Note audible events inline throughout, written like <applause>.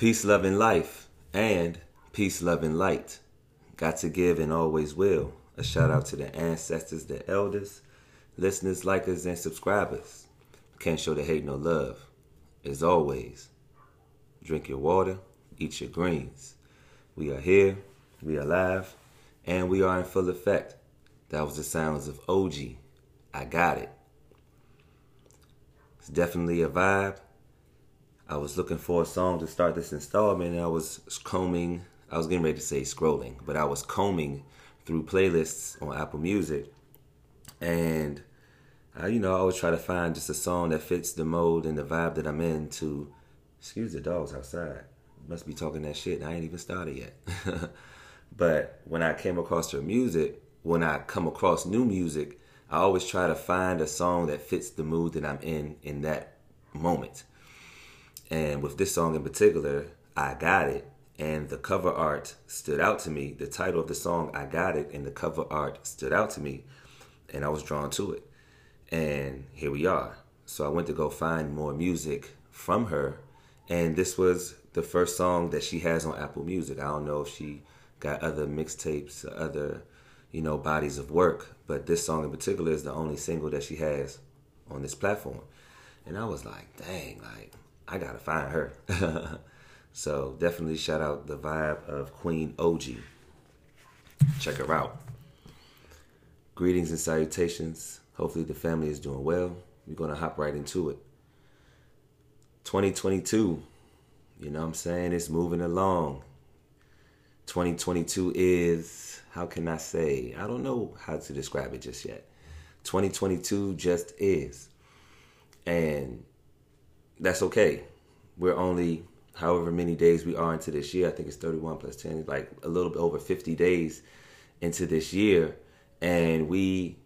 Peace, love, and life, and peace, love, and light. Got to give and always will. A shout out to the ancestors, the elders, listeners, likers, and subscribers. Can't show the hate no love. As always, drink your water, eat your greens. We are here, we are live, and we are in full effect. That was the sounds of OG. I got it. It's definitely a vibe. I was looking for a song to start this installment, and I was combing. I was getting ready to say scrolling, but I was combing through playlists on Apple Music, and I, you know, I always try to find just a song that fits the mode and the vibe that I'm in. To excuse the dogs outside, must be talking that shit. I ain't even started yet. <laughs> but when I came across her music, when I come across new music, I always try to find a song that fits the mood that I'm in in that moment. And with this song in particular, I Got It, and the cover art stood out to me. The title of the song, I Got It, and the cover art stood out to me, and I was drawn to it. And here we are. So I went to go find more music from her, and this was the first song that she has on Apple Music. I don't know if she got other mixtapes, other, you know, bodies of work, but this song in particular is the only single that she has on this platform. And I was like, dang, like, I gotta find her. <laughs> so definitely shout out the vibe of Queen OG. Check her out. Greetings and salutations. Hopefully the family is doing well. We're gonna hop right into it. 2022. You know what I'm saying? It's moving along. 2022 is, how can I say? I don't know how to describe it just yet. 2022 just is. And that's okay. We're only however many days we are into this year. I think it's 31 plus 10, like a little bit over 50 days into this year. And we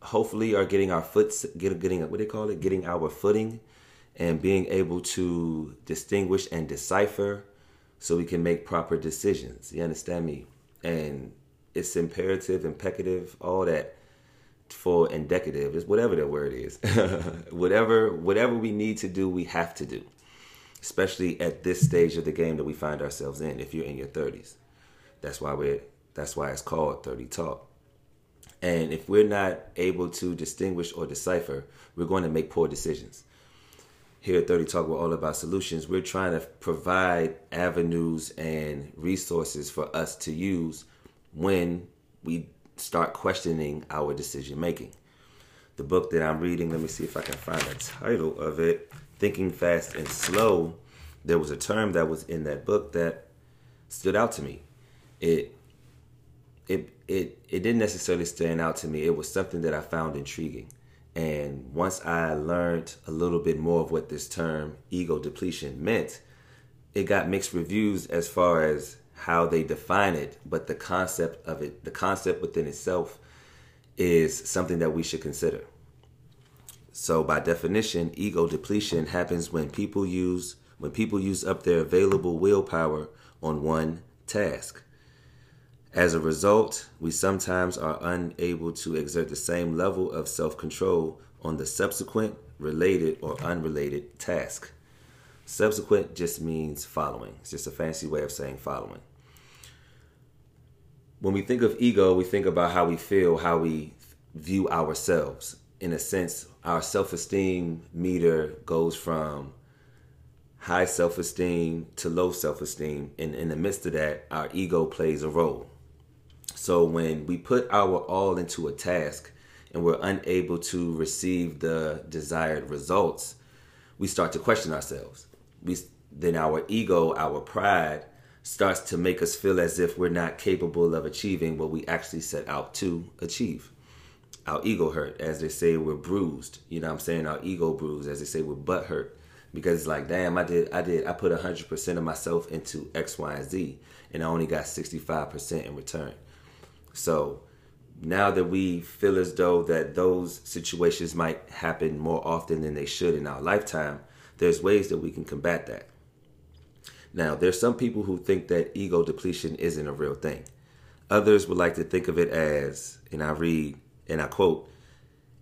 hopefully are getting our foot, getting, getting what they call it, getting our footing and being able to distinguish and decipher so we can make proper decisions. You understand me? And it's imperative, impecative, all that for indicative is whatever that word is. <laughs> whatever whatever we need to do, we have to do. Especially at this stage of the game that we find ourselves in if you're in your 30s. That's why we're that's why it's called 30 talk. And if we're not able to distinguish or decipher, we're going to make poor decisions. Here at 30 Talk, we're all about solutions. We're trying to provide avenues and resources for us to use when we start questioning our decision making. The book that I'm reading, let me see if I can find the title of it Thinking Fast and Slow. There was a term that was in that book that stood out to me. It it it it didn't necessarily stand out to me. It was something that I found intriguing. And once I learned a little bit more of what this term ego depletion meant, it got mixed reviews as far as how they define it, but the concept of it, the concept within itself is something that we should consider. So by definition, ego depletion happens when people use when people use up their available willpower on one task. As a result, we sometimes are unable to exert the same level of self-control on the subsequent related or unrelated task. Subsequent just means following. It's just a fancy way of saying following. When we think of ego, we think about how we feel, how we view ourselves. In a sense, our self esteem meter goes from high self esteem to low self esteem. And in the midst of that, our ego plays a role. So when we put our all into a task and we're unable to receive the desired results, we start to question ourselves. We then our ego, our pride starts to make us feel as if we're not capable of achieving what we actually set out to achieve. Our ego hurt, as they say, we're bruised. You know what I'm saying? Our ego bruised, as they say, we're butt hurt. Because it's like, damn, I did, I did, I put 100% of myself into X, Y, and Z, and I only got 65% in return. So now that we feel as though that those situations might happen more often than they should in our lifetime, there's ways that we can combat that. Now, there's some people who think that ego depletion isn't a real thing. Others would like to think of it as, and I read and I quote,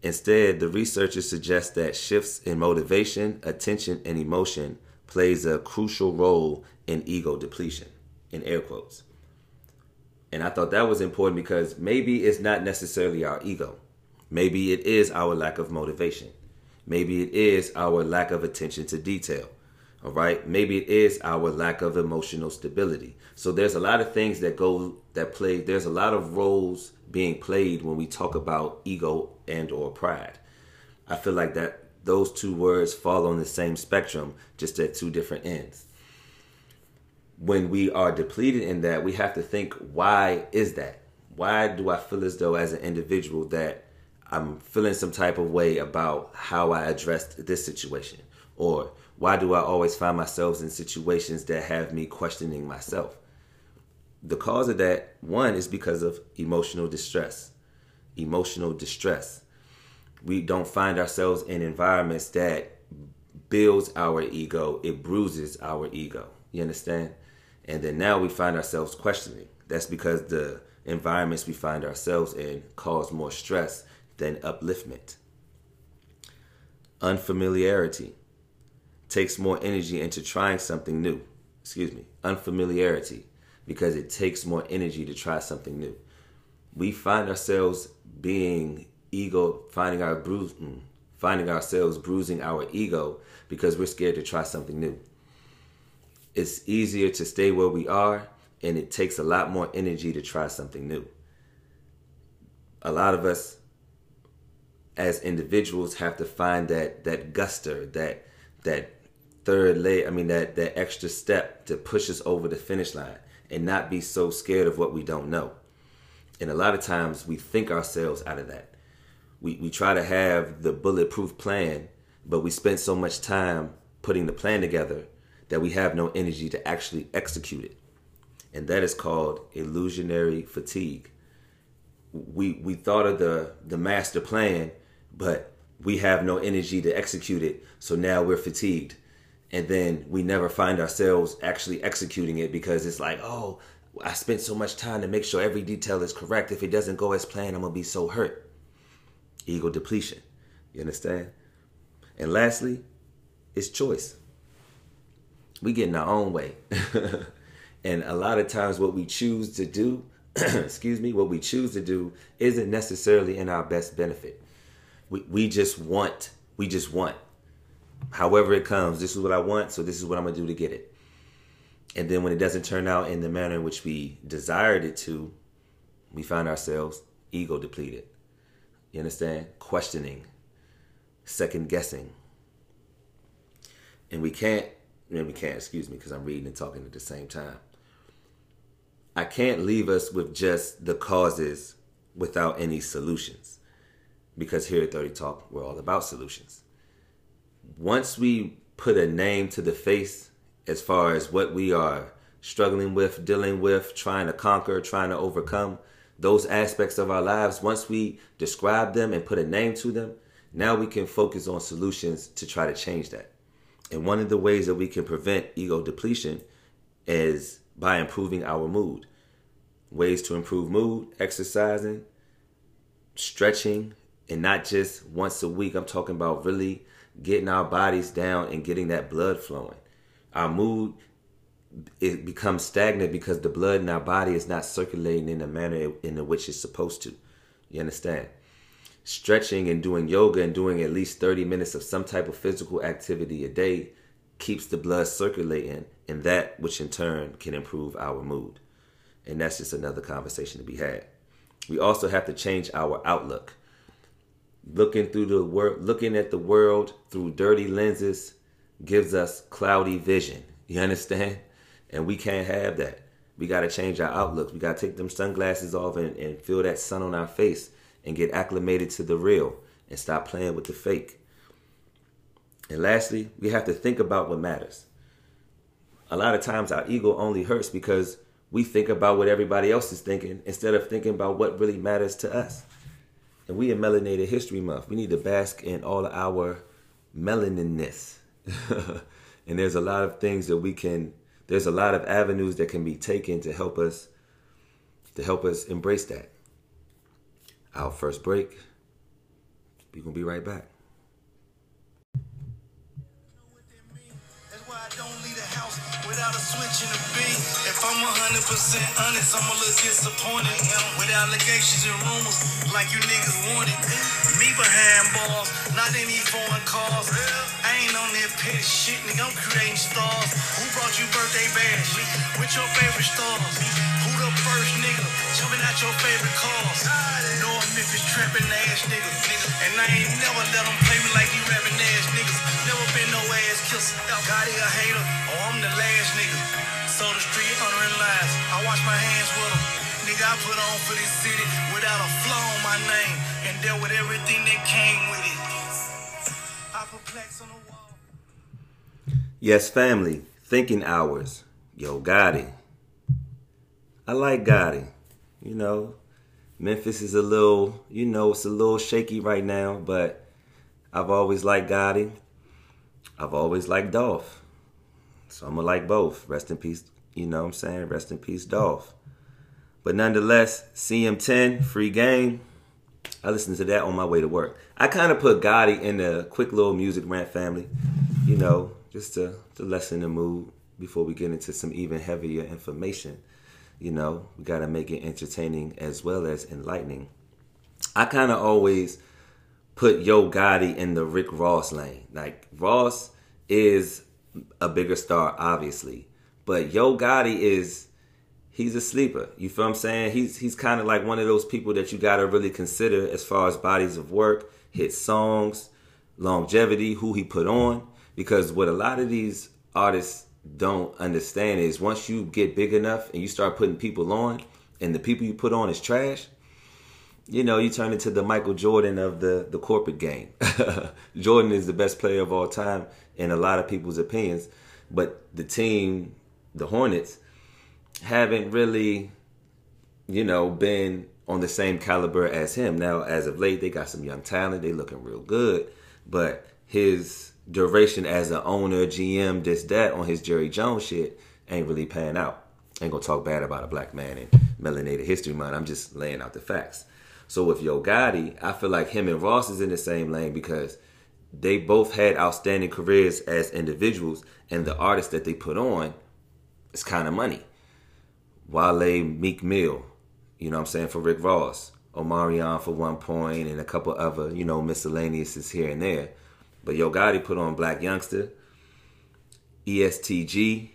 instead, the researchers suggest that shifts in motivation, attention, and emotion plays a crucial role in ego depletion, in air quotes. And I thought that was important because maybe it's not necessarily our ego. Maybe it is our lack of motivation. Maybe it is our lack of attention to detail. All right. Maybe it is our lack of emotional stability. So there's a lot of things that go that play. There's a lot of roles being played when we talk about ego and or pride. I feel like that those two words fall on the same spectrum, just at two different ends. When we are depleted in that, we have to think, why is that? Why do I feel as though as an individual that I'm feeling some type of way about how I addressed this situation? Or why do I always find myself in situations that have me questioning myself? The cause of that, one, is because of emotional distress. Emotional distress. We don't find ourselves in environments that builds our ego, it bruises our ego. You understand? And then now we find ourselves questioning. That's because the environments we find ourselves in cause more stress than upliftment. Unfamiliarity takes more energy into trying something new. Excuse me, unfamiliarity, because it takes more energy to try something new. We find ourselves being ego, finding our bruising, mm, finding ourselves bruising our ego because we're scared to try something new. It's easier to stay where we are, and it takes a lot more energy to try something new. A lot of us as individuals have to find that that guster, that that third leg, I mean that that extra step to push us over the finish line and not be so scared of what we don't know. And a lot of times we think ourselves out of that. We we try to have the bulletproof plan, but we spend so much time putting the plan together that we have no energy to actually execute it. And that is called illusionary fatigue. We we thought of the the master plan, but we have no energy to execute it. So now we're fatigued and then we never find ourselves actually executing it because it's like, oh, I spent so much time to make sure every detail is correct. If it doesn't go as planned, I'm gonna be so hurt. Ego depletion. You understand? And lastly, it's choice. We get in our own way. <laughs> and a lot of times what we choose to do, <clears throat> excuse me, what we choose to do isn't necessarily in our best benefit. We we just want, we just want however it comes, this is what I want, so this is what I'm gonna do to get it. And then when it doesn't turn out in the manner in which we desired it to, we find ourselves ego depleted. You understand? Questioning, second guessing. And we can't, and we can't, excuse me, because I'm reading and talking at the same time. I can't leave us with just the causes without any solutions. Because here at 30 Talk, we're all about solutions once we put a name to the face as far as what we are struggling with, dealing with, trying to conquer, trying to overcome, those aspects of our lives, once we describe them and put a name to them, now we can focus on solutions to try to change that. And one of the ways that we can prevent ego depletion is by improving our mood. Ways to improve mood, exercising, stretching, and not just once a week. I'm talking about really getting our bodies down and getting that blood flowing. Our mood it becomes stagnant because the blood in our body is not circulating in the manner in which it's supposed to. You understand? Stretching and doing yoga and doing at least 30 minutes of some type of physical activity a day keeps the blood circulating, and that which in turn can improve our mood. And that's just another conversation to be had. We also have to change our outlook looking through the world looking at the world through dirty lenses gives us cloudy vision <laughs> you understand And we can't have that. We got to change our outlooks. We got to take them sunglasses off and, and feel that sun on our face and get acclimated to the real and stop playing with the fake. And lastly, we have to think about what matters. A lot of times our ego only hurts because we think about what everybody else is thinking instead of thinking about what really matters to us. And we in Melanated History Month, we need to bask in all our melaninness. <laughs> and there's a lot of things that we can there's a lot of avenues that can be taken to help us to help us embrace that. Our first break. We're gonna be right back. I'm 100% honest, I'm a little disappointed. With allegations and rumors like you niggas wanted. Me behind bars, not any foreign cars. I ain't on that petty shit, nigga. I'm creating stars. Who brought you birthday bash? With your favorite stars? Who the first nigga jumping out your favorite cars? North Memphis trapping ass niggas. And I ain't never let them play me like these rapping ass niggas. Never been no ass kisser. Got a hater, or I'm the last nigga. Street. I wash my hands with them. Nigga, I put on for this city without a flaw on my name. And dealt with everything that came with it. I on the wall. Yes, family. Thinking hours. Yo, Gotti. I like Gotti. You know, Memphis is a little, you know, it's a little shaky right now, but I've always liked Gotti. I've always liked Dolph. So I'm gonna like both. Rest in peace, you know what I'm saying? Rest in peace, Dolph. But nonetheless, CM10, free game. I listened to that on my way to work. I kind of put Gotti in the quick little music rant family, you know, just to, to lessen the mood before we get into some even heavier information. You know, we got to make it entertaining as well as enlightening. I kind of always put Yo Gotti in the Rick Ross lane. Like, Ross is a bigger star, obviously, but Yo Gotti is he's a sleeper. You feel what I'm saying? He's he's kind of like one of those people that you got to really consider as far as bodies of work, hit songs, longevity, who he put on. Because what a lot of these artists don't understand is once you get big enough and you start putting people on, and the people you put on is trash, you know, you turn into the Michael Jordan of the, the corporate game. <laughs> Jordan is the best player of all time in a lot of people's opinions, but the team, the Hornets, haven't really, you know, been on the same caliber as him. Now, as of late, they got some young talent. They looking real good, but his duration as an owner, GM, this that on his Jerry Jones shit ain't really paying out. Ain't gonna talk bad about a black man in melanated history month. I'm just laying out the facts. So with Yo Gotti, I feel like him and Ross is in the same lane because they both had outstanding careers as individuals, and the artists that they put on is kind of money. Wale, Meek Mill, you know what I'm saying, for Rick Ross, Omarion for one point, and a couple other, you know, miscellaneous here and there. But Yo Gotti put on Blac Youngsta, ESTG,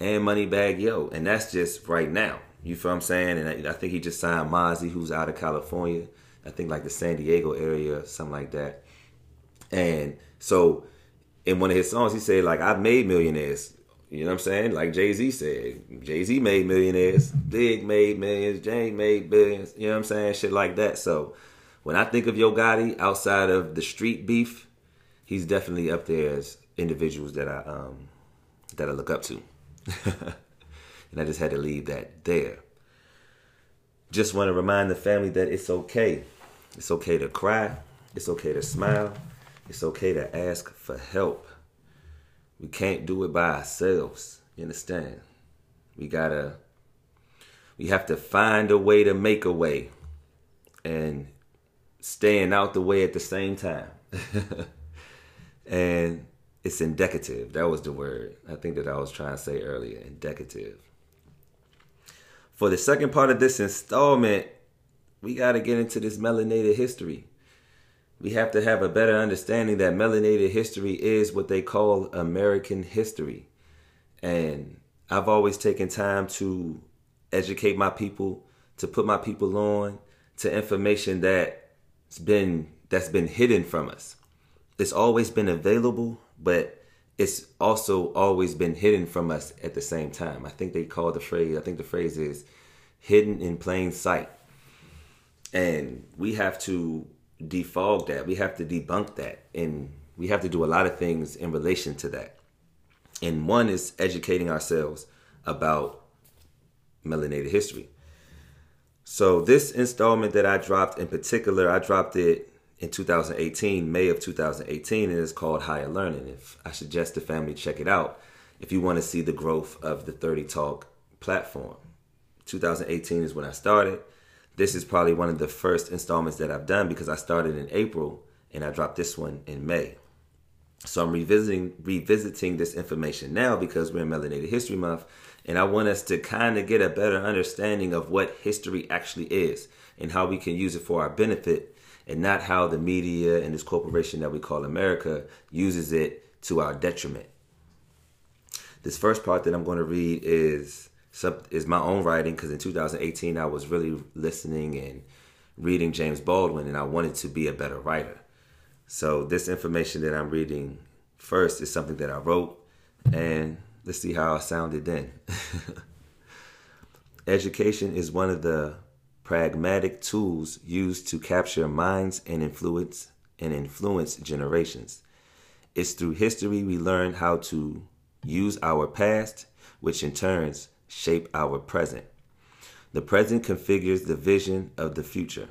and Moneybag Yo, and that's just right now. You feel what I'm saying? And I, I think he just signed Mozzy, who's out of California. I think like the San Diego area, something like that. And so in one of his songs, he said like I've made millionaires. You know what I'm saying? Like Jay Z said, Jay Z made millionaires, Big made millions, Jane made billions. You know what I'm saying? Shit like that. So when I think of Yo Gotti, outside of the street beef, he's definitely up there as individuals that I um that I look up to. <laughs> and I just had to leave that there. Just want to remind the family that it's okay. It's okay to cry. It's okay to smile. It's okay to ask for help. We can't do it by ourselves. You understand? We gotta, we have to find a way to make a way and staying out the way at the same time. <laughs> and it's indicative. That was the word I think that I was trying to say earlier. Indicative. For the second part of this installment, we got to get into this melanated history. We have to have a better understanding that melanated history is what they call American history. And I've always taken time to educate my people, to put my people on to information that's been that's been hidden from us. It's always been available, but it's also always been hidden from us at the same time. I think they call the phrase, I think the phrase is hidden in plain sight. And we have to defog that. We have to debunk that. And we have to do a lot of things in relation to that. And one is educating ourselves about melanated history. So this installment that I dropped in particular, I dropped it in 2018, May of 2018, and it's called Higher Learning. If I suggest the family check it out if you want to see the growth of the 30 Talk platform. 2018 is when I started. This is probably one of the first installments that I've done because I started in April and I dropped this one in May. So I'm revisiting revisiting this information now because we're in Melanated History Month, and I want us to kind of get a better understanding of what history actually is and how we can use it for our benefit, and not how the media and this corporation that we call America uses it to our detriment. This first part that I'm going to read is is my own writing because in 2018 I was really listening and reading James Baldwin, and I wanted to be a better writer. So this information that I'm reading first is something that I wrote, and let's see how I sounded then. <laughs> Education is one of the pragmatic tools used to capture minds and influence and influence generations. It's through history we learn how to use our past, which in turns shape our present. The present configures the vision of the future.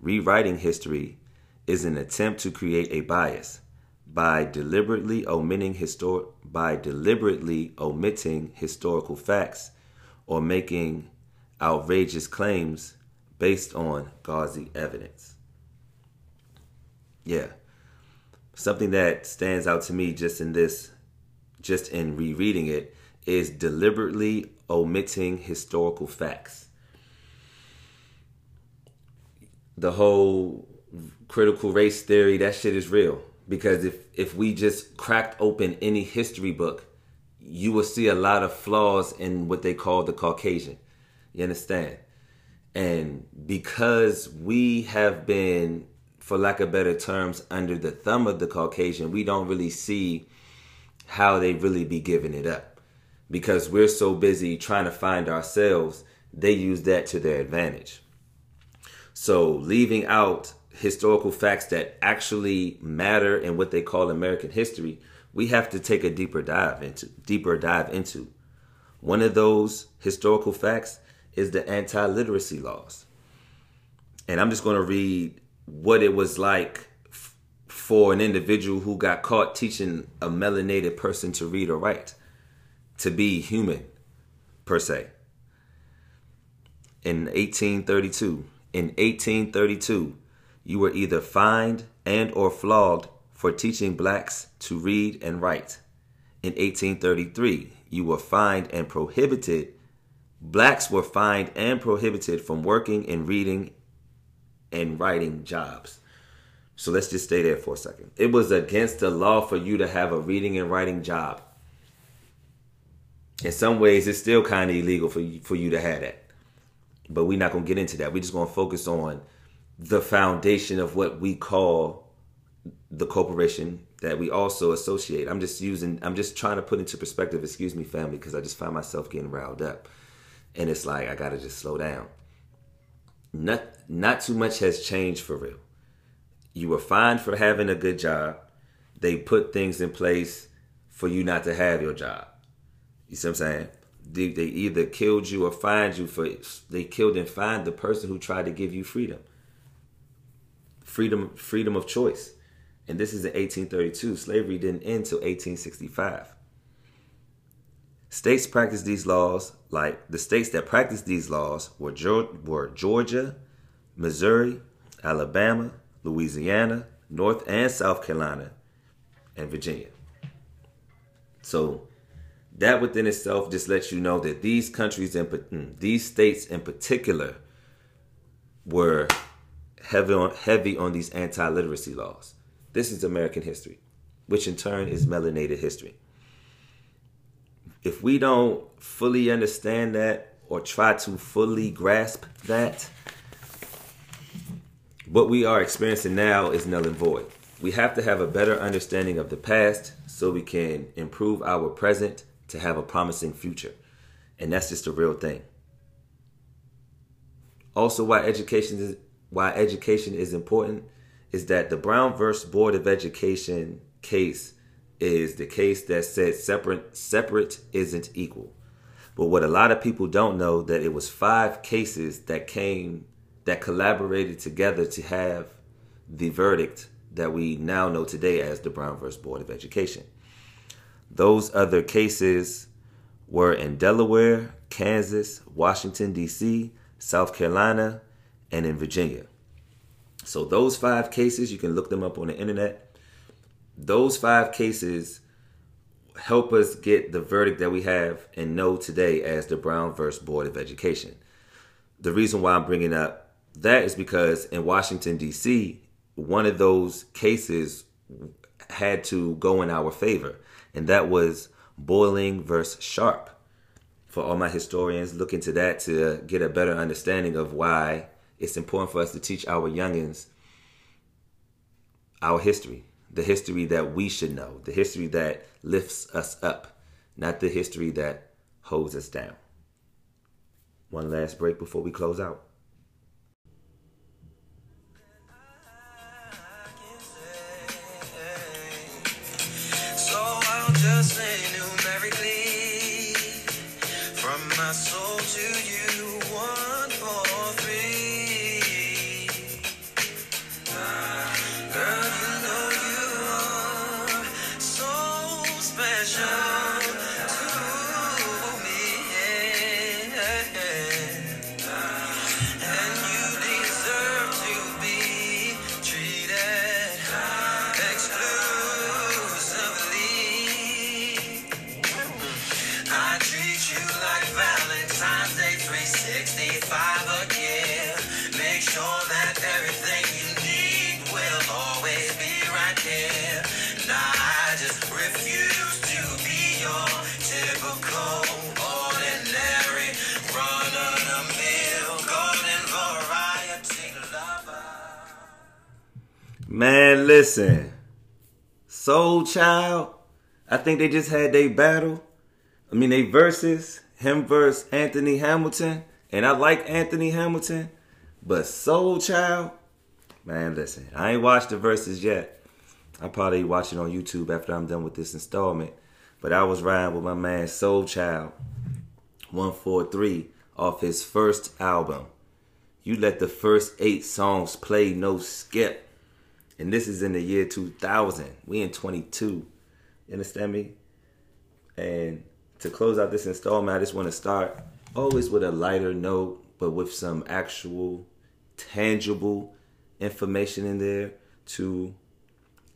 Rewriting history is an attempt to create a bias by deliberately omitting histor- by deliberately omitting historical facts or making outrageous claims based on gauzy evidence. Yeah. Something that stands out to me just in this just in rereading it is deliberately omitting historical facts. The whole critical race theory, that shit is real. Because if, if we just cracked open any history book, you will see a lot of flaws in what they call the Caucasian. You understand? And because we have been, for lack of better terms, under the thumb of the Caucasian, we don't really see how they really be giving it up. Because we're so busy trying to find ourselves, they use that to their advantage. So leaving out historical facts that actually matter in what they call American history, we have to take a deeper dive into deeper dive into. One of those historical facts is the anti-literacy laws. And I'm just going to read what it was like f- for an individual who got caught teaching a melanated person to read or write, to be human per se. In 1832, in 1832, you were either fined and or flogged for teaching blacks to read and write. In 1833, you were fined and prohibited blacks were fined and prohibited from working and reading and writing jobs. So let's just stay there for a second. It was against the law for you to have a reading and writing job. In some ways, it's still kind of illegal for you, for you to have that. But we're not going to get into that. We're just going to focus on the foundation of what we call the corporation that we also associate. I'm just using, I'm just trying to put into perspective, excuse me, family, because I just find myself getting riled up. And it's like, I got to just slow down. Not, not too much has changed for real. You were fined for having a good job. They put things in place for you not to have your job. You see what I'm saying? They, they either killed you or fined you for they killed and fined the person who tried to give you freedom freedom freedom of choice. And this is in 1832. Slavery didn't end until 1865. States practiced these laws, like the states that practiced these laws were, were Georgia, Missouri, Alabama, Louisiana, North and South Carolina, and Virginia. So that within itself just lets you know that these countries and mm, these states in particular were heavy on heavy on these anti-literacy laws. This is American history, which in turn is melanated history. If we don't fully understand that or try to fully grasp that, what we are experiencing now is null and void. We have to have a better understanding of the past so we can improve our present to have a promising future. And that's just a real thing. Also, why education is why education is important is that the Brown versus Board of Education case is the case that said separate separate isn't equal. But what a lot of people don't know that it was five cases that came that collaborated together to have the verdict that we now know today as the Brown versus Board of Education. Those other cases were in Delaware, Kansas, Washington, D.C., South Carolina, and in Virginia. So, those five cases, you can look them up on the internet. Those five cases help us get the verdict that we have and know today as the Brown versus Board of Education. The reason why I'm bringing up that is because in Washington, D.C., one of those cases had to go in our favor, and that was Bolling versus Sharpe. For all my historians, look into that to get a better understanding of why it's important for us to teach our youngins our history, the history that we should know, the history that lifts us up, not the history that holds us down. One last break before we close out. Just say listen. Soulchild, I think they just had their battle. I mean, they Verzuz, him versus Anthony Hamilton. And I like Anthony Hamilton, but Soulchild, man, listen. I ain't watched the Verzuz yet. I'll probably watch it on YouTube after I'm done with this installment. But I was riding with my man Soulchild 143 off his first album. You let the first eight songs play, no skip. And this is in the year 2000. We in 22. You understand me? And to close out this installment, I just want to start always with a lighter note, but with some actual, tangible information in there to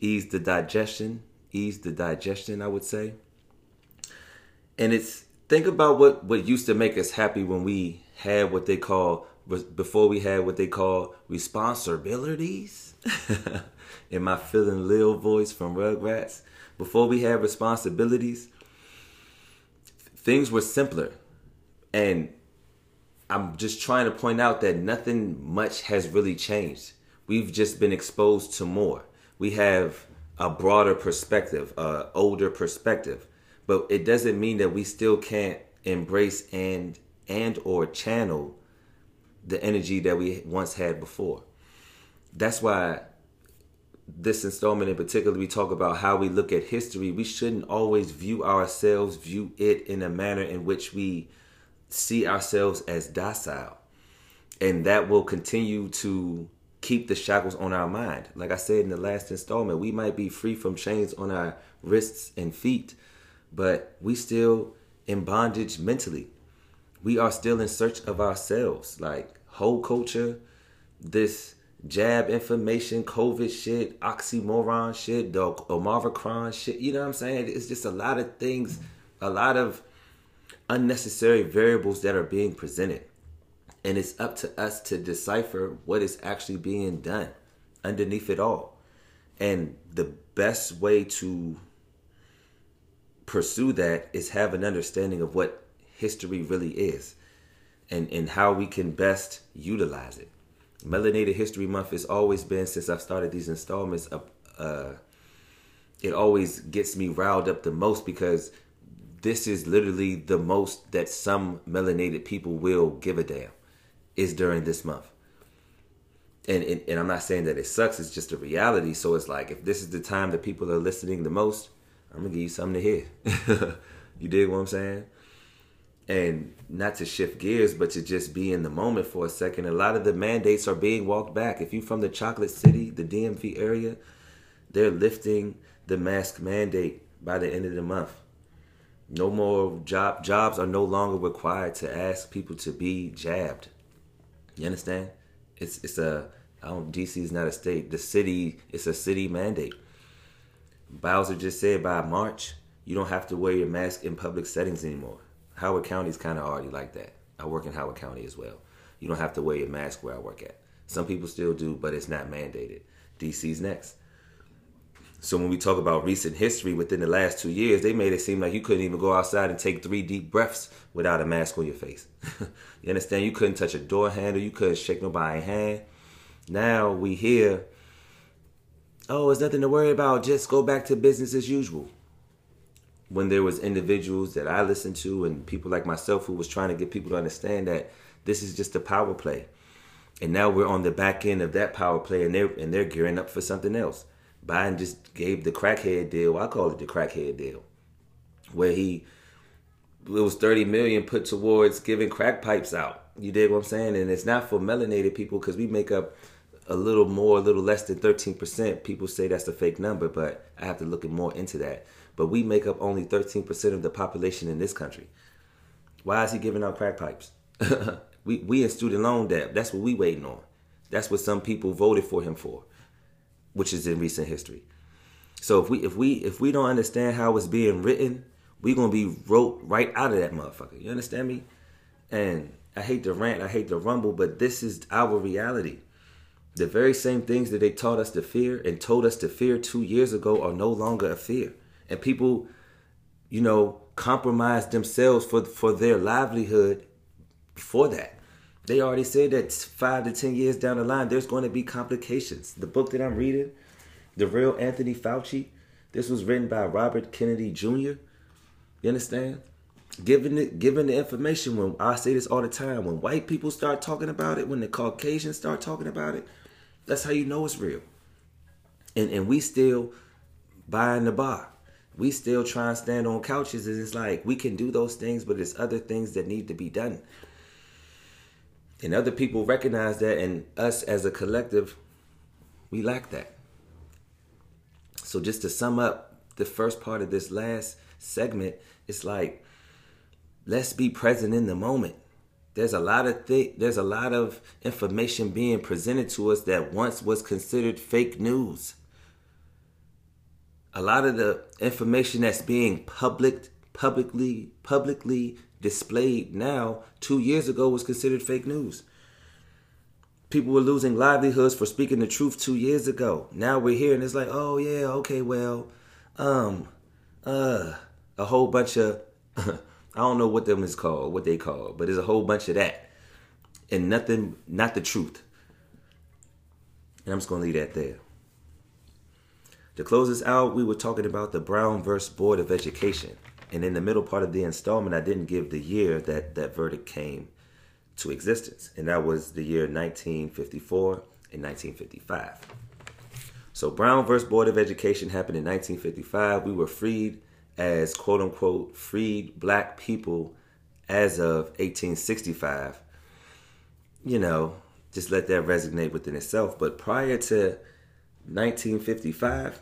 ease the digestion, ease the digestion, I would say. And it's think about what what used to make us happy when we had what they call before we had what they call responsibilities. <laughs> In my Phil and Lil voice from Rugrats, before we had responsibilities, things were simpler. And I'm just trying to point out that nothing much has really changed. We've just been exposed to more. We have a broader perspective, a older perspective, but it doesn't mean that we still can't embrace and and or channel the energy that we once had before. That's why this installment in particular, we talk about how we look at history. We shouldn't always view ourselves, view it in a manner in which we see ourselves as docile. And that will continue to keep the shackles on our mind. Like I said in the last installment, we might be free from chains on our wrists and feet, but we still in bondage mentally. We are still in search of ourselves. Like whole culture, this jab information, COVID shit, oxymoron shit, the Omicron shit. You know what I'm saying? It's just a lot of things, a lot of unnecessary variables that are being presented. And it's up to us to decipher what is actually being done underneath it all. And the best way to pursue that is have an understanding of what history really is and, and how we can best utilize it. Melanated History Month has always been, since I've started these installments, a, a, it always gets me riled up the most because this is literally the most that some melanated people will give a damn is during this month. And, and, and I'm not saying that it sucks, it's just a reality. So it's like if this is the time that people are listening the most, I'm gonna give you something to hear. <laughs> you dig what I'm saying? And not to shift gears, but to just be in the moment for a second. A lot of the mandates are being walked back. If you're from the Chocolate City, the DMV area, they're lifting the mask mandate by the end of the month. No more job jobs are no longer required to ask people to be jabbed. You understand? It's it's a I don't DC is not a state. The city it's a city mandate. Bowser just said by March you don't have to wear your mask in public settings anymore. Howard County is kind of already like that. I work in Howard County as well. You don't have to wear your mask where I work at. Some people still do, but it's not mandated. DC's next. So when we talk about recent history within the last two years, they made it seem like you couldn't even go outside and take three deep breaths without a mask on your face. <laughs> you understand? You couldn't touch a door handle. You couldn't shake nobody's hand. Now we hear, oh, it's nothing to worry about. Just go back to business as usual. When there was individuals that I listened to and people like myself who was trying to get people to understand that this is just a power play. And now we're on the back end of that power play and they're and they're gearing up for something else. Biden just gave the crackhead deal. I call it the crackhead deal, where he it was thirty million put towards giving crack pipes out. You dig what I'm saying? And it's not for melanated people because we make up a little more, a little less than thirteen percent. People say that's a fake number, but I have to look more into that. But we make up only thirteen percent of the population in this country. Why is he giving out crack pipes? <laughs> we we in student loan debt. That's what we waiting on. That's what some people voted for him for which is in recent history. So if we if we if we don't understand how it's being written, we're gonna be wrote right out of that motherfucker. You understand me? And I hate to rant, I hate to rumble, but this is our reality. The very same things that they taught us to fear and told us to fear two years ago are no longer a fear. And people, you know, compromise themselves for for their livelihood for that. They already said that five to ten years down the line, there's going to be complications. The book that I'm reading, The Real Anthony Fauci, this was written by Robert Kennedy Jr. You understand? Given the, given the information, when I say this all the time, when white people start talking about it, when the Caucasians start talking about it, that's how you know it's real. And and we still buying the bar. We still try and stand on couches, and it's like we can do those things, but there's other things that need to be done. And other people recognize that and us as a collective we lack that. So just to sum up the first part of this last segment it's like let's be present in the moment. There's a lot of th- there's a lot of information being presented to us that once was considered fake news a lot of the information that's being public publicly publicly displayed now two years ago was considered fake news. People were losing livelihoods for speaking the truth two years ago. Now we're here and it's like, oh yeah, okay, well, um, uh, a whole bunch of <laughs> I don't know what them is called, what they call, but there's a whole bunch of that. And nothing not the truth. And I'm just gonna leave that there. To close this out, we were talking about the Brown versus Board of Education. And in the middle part of the installment, I didn't give the year that that verdict came to existence, and that was the year 1954 and 1955. So Brown versus Board of Education happened in 1955. We were freed as quote unquote freed black people as of 1865. You know, just let that resonate within itself. But prior to 1955,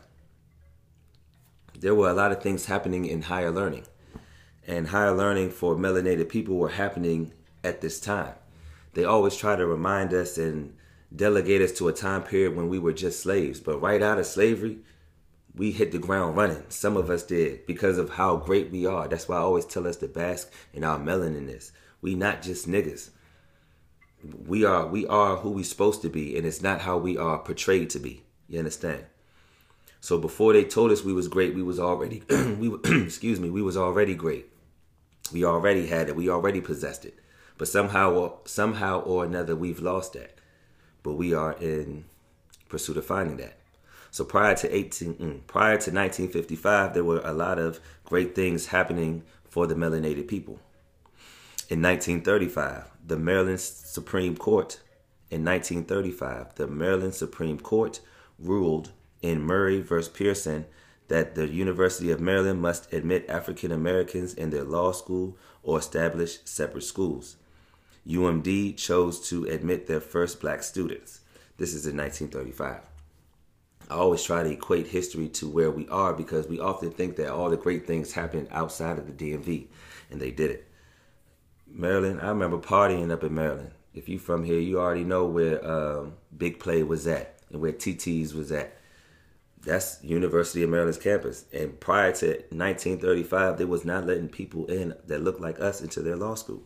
there were a lot of things happening in higher learning. And higher learning for melanated people were happening at this time. They always try to remind us and delegate us to a time period when we were just slaves. But right out of slavery, we hit the ground running. Some of us did because of how great we are. That's why I always tell us to bask in our melaniness. We not just niggas. We are we are who we supposed to be, and it's not how we are portrayed to be. You understand? So before they told us we was great, we was already <clears throat> we <clears throat> excuse me, we was already great. We already had it. We already possessed it. But somehow or somehow or another we've lost that. But we are in pursuit of finding that. So prior to 18, mm, prior to 1955, there were a lot of great things happening for the melanated people. In 1935, the Maryland Supreme Court, in 1935, the Maryland Supreme Court ruled in Murray v. Pearson that the University of Maryland must admit African Americans in their law school or establish separate schools. UMD chose to admit their first black students. This is in 1935. I always try to equate history to where we are because we often think that all the great things happened outside of the DMV, and they did it. Maryland, I remember partying up in Maryland. If you're from here, you already know where um, Big Play was at and where TT's was at. That's University of Maryland's campus. And prior to 1935, they was not letting people in that looked like us into their law school.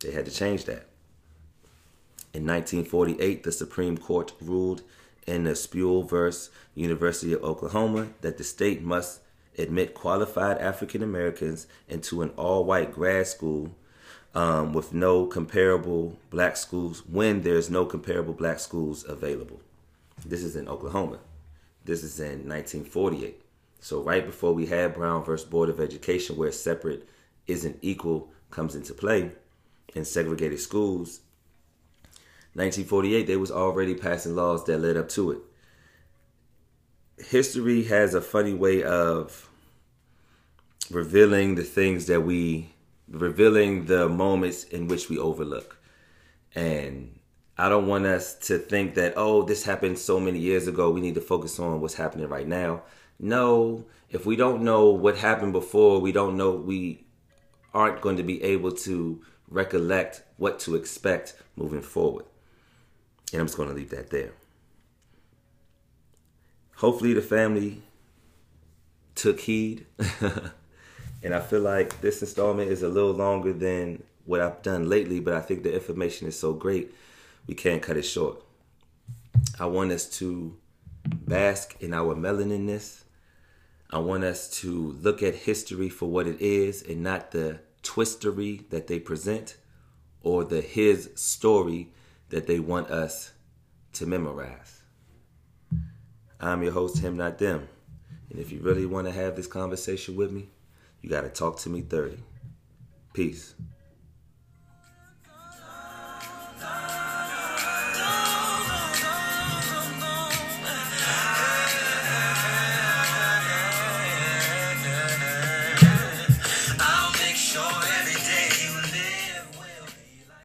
They had to change that. In 1948, the Supreme Court ruled in the Sipuel v. University of Oklahoma that the state must admit qualified African Americans into an all-white grad school um, with no comparable black schools when there's no comparable black schools available. This is in Oklahoma. This is in 1948. So right before we had Brown versus Board of Education, where separate isn't equal comes into play in segregated schools, 1948 they was already passing laws that led up to it. History has a funny way of revealing the things that we revealing the moments in which we overlook. And I don't want us to think that, oh, this happened so many years ago. We need to focus on what's happening right now. No, if we don't know what happened before, we don't know, we aren't going to be able to recollect what to expect moving forward. And I'm just going to leave that there. Hopefully, the family took heed. <laughs> And I feel like this installment is a little longer than what I've done lately, but I think the information is so great, we can't cut it short. I want us to bask in our melaninness. I want us to look at history for what it is and not the twistery that they present or the his story that they want us to memorize. I'm your host, Him Not Them. And if you really want to have this conversation with me, you got to talk to me 30. Peace.